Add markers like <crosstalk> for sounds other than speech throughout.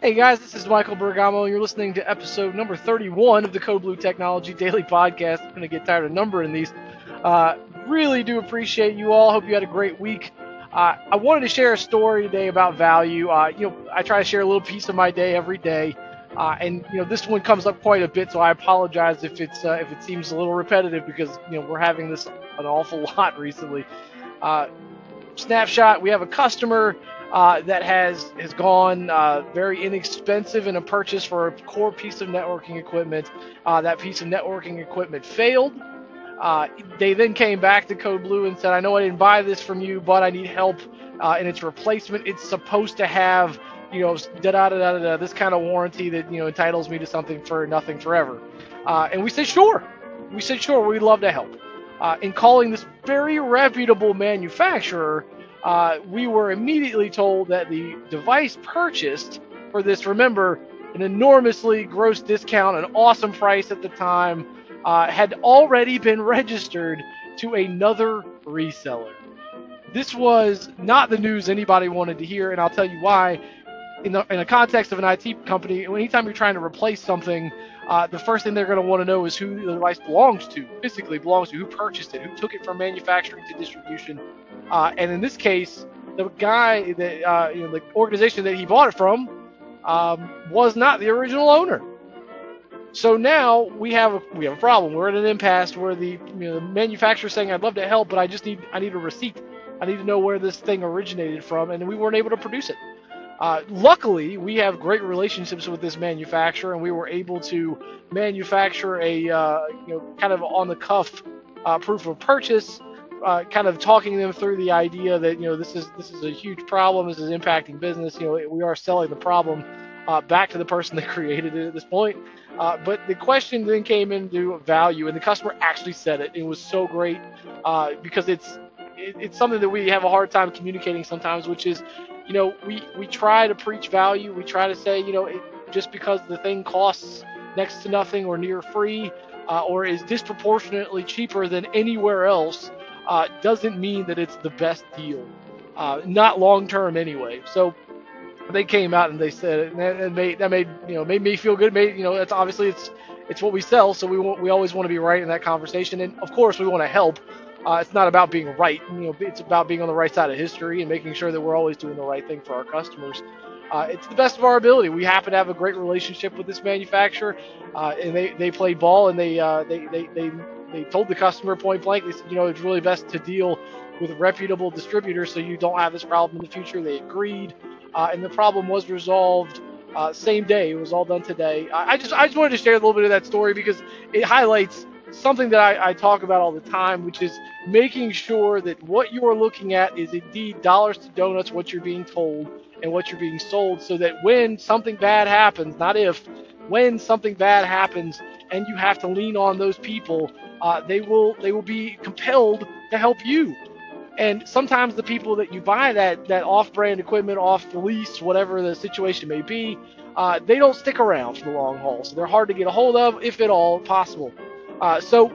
Hey guys, this is Michael Bergamo, you're listening to episode number 31 of the Code Blue Technology Daily Podcast. I'm going to get tired of numbering these. Uh, really do appreciate you all. Hope you had a great week. Uh, I wanted to share a story today about value. Uh, you know, I try to share a little piece of my day every day, uh, and you know, this one comes up quite a bit, so I apologize if it's uh, if it seems a little repetitive because you know we're having this an awful <laughs> lot recently. Uh, snapshot: We have a customer uh, that has has gone uh, very inexpensive in a purchase for a core piece of networking equipment. Uh, that piece of networking equipment failed. Uh, they then came back to Code Blue and said, "I know I didn't buy this from you, but I need help uh, in its replacement. It's supposed to have." You know, da da da da da, this kind of warranty that you know entitles me to something for nothing forever. And we said, sure. We said, sure, we'd love to help. in calling this very reputable manufacturer, uh, we were immediately told that the device purchased for this, remember, an enormously gross discount, an awesome price at the time, uh, had already been registered to another reseller. This was not the news anybody wanted to hear, and I'll tell you why. In the, in the context of an IT company, anytime you're trying to replace something, uh, the first thing they're going to want to know is who the device belongs to, physically belongs to, who purchased it, who took it from manufacturing to distribution, uh, and in this case, the guy that uh, you know the organization that he bought it from um, was not the original owner. So now we have a, we have a problem. We're at an impasse where the you know, the manufacturer saying I'd love to help, but I just need I need a receipt. I need to know where this thing originated from, and we weren't able to produce it. Uh, luckily, we have great relationships with this manufacturer, and we were able to manufacture a uh, you know kind of on the cuff uh, proof of purchase uh, kind of talking them through the idea that you know this is this is a huge problem. This is impacting business. You know, we are selling the problem uh, back to the person that <laughs> created it at this point. Uh, but the question then came into value, and the customer actually said it. It was so great uh, because it's it, it's something that we have a hard time communicating sometimes, which is, you know, we we try to preach value. We try to say, you know, it, just because the thing costs next to nothing or near free, uh, or is disproportionately cheaper than anywhere else uh, doesn't mean that it's the best deal. Uh, not long term anyway. So they came out and they said it, and that made that made you know made me feel good. Made you know that's obviously it's it's what we sell, so we want we always want to be right in that conversation, and of course we want to help. Uh, it's not about being right, you know, it's about being on the right side of history and making sure that we're always doing the right thing for our customers. Uh, it's the best of our ability. We happen to have a great relationship with this manufacturer, uh, and they, they play ball and they, uh, they, they, they they told the customer point blank, they said, you know, it's really best to deal with reputable distributors so you don't have this problem in the future. They agreed, uh, and the problem was resolved uh, same day. It was all done today. I, I, just I just wanted to share a little bit of that story because it highlights something that I, I talk about all the time, which is making sure that what you are looking at is indeed dollars to donuts what you're being told and what you're being sold, so that when something bad happens, not if, when something bad happens, and you have to lean on those people uh, they will they will be compelled to help you. And sometimes the people that you buy that that off-brand equipment off the lease, whatever the situation may be, uh, they don't stick around for the long haul. So they're hard to get a hold of, if at all possible. Uh, so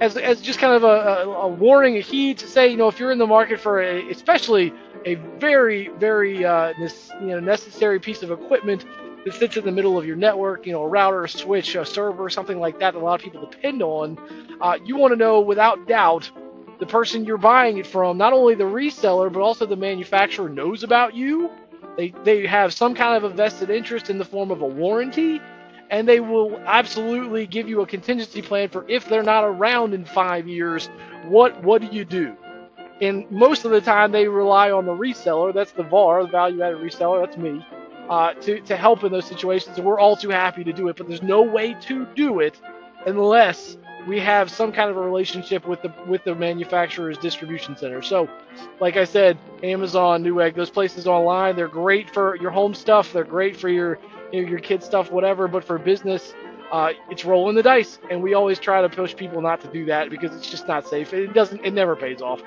as, as just kind of a, a, a, warning, a heed to say, you know, if you're in the market for a, especially a very, very uh, you know, necessary piece of equipment that sits in the middle of your network, you know, a router, a switch, a server, something like that that a lot of people depend on, uh, you want to know without doubt the person you're buying it from, not only the reseller, but also the manufacturer knows about you. They, they have some kind of a vested interest in the form of a warranty, and they will absolutely give you a contingency plan for if they're not around in five years, what, what do you do? And most of the time, they rely on the reseller. That's the VAR, the value added reseller. That's me uh, to, to help in those situations. And we're all too happy to do it, but there's no way to do it unless we have some kind of a relationship with the with the manufacturer's distribution center. So, like I said, Amazon, Newegg, those places online, they're great for your home stuff. They're great for your you know, your kids stuff, whatever. But for business, uh, it's rolling the dice, and we always try to push people not to do that because it's just not safe. It doesn't. It never pays off.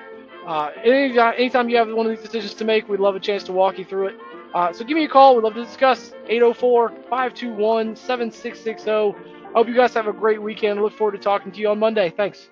Uh, any, anytime you have one of these decisions to make, we'd love a chance to walk you through it. Uh, so give me a call. We'd love to discuss 804 521 7660. I hope you guys have a great weekend. Look forward to talking to you on Monday. Thanks.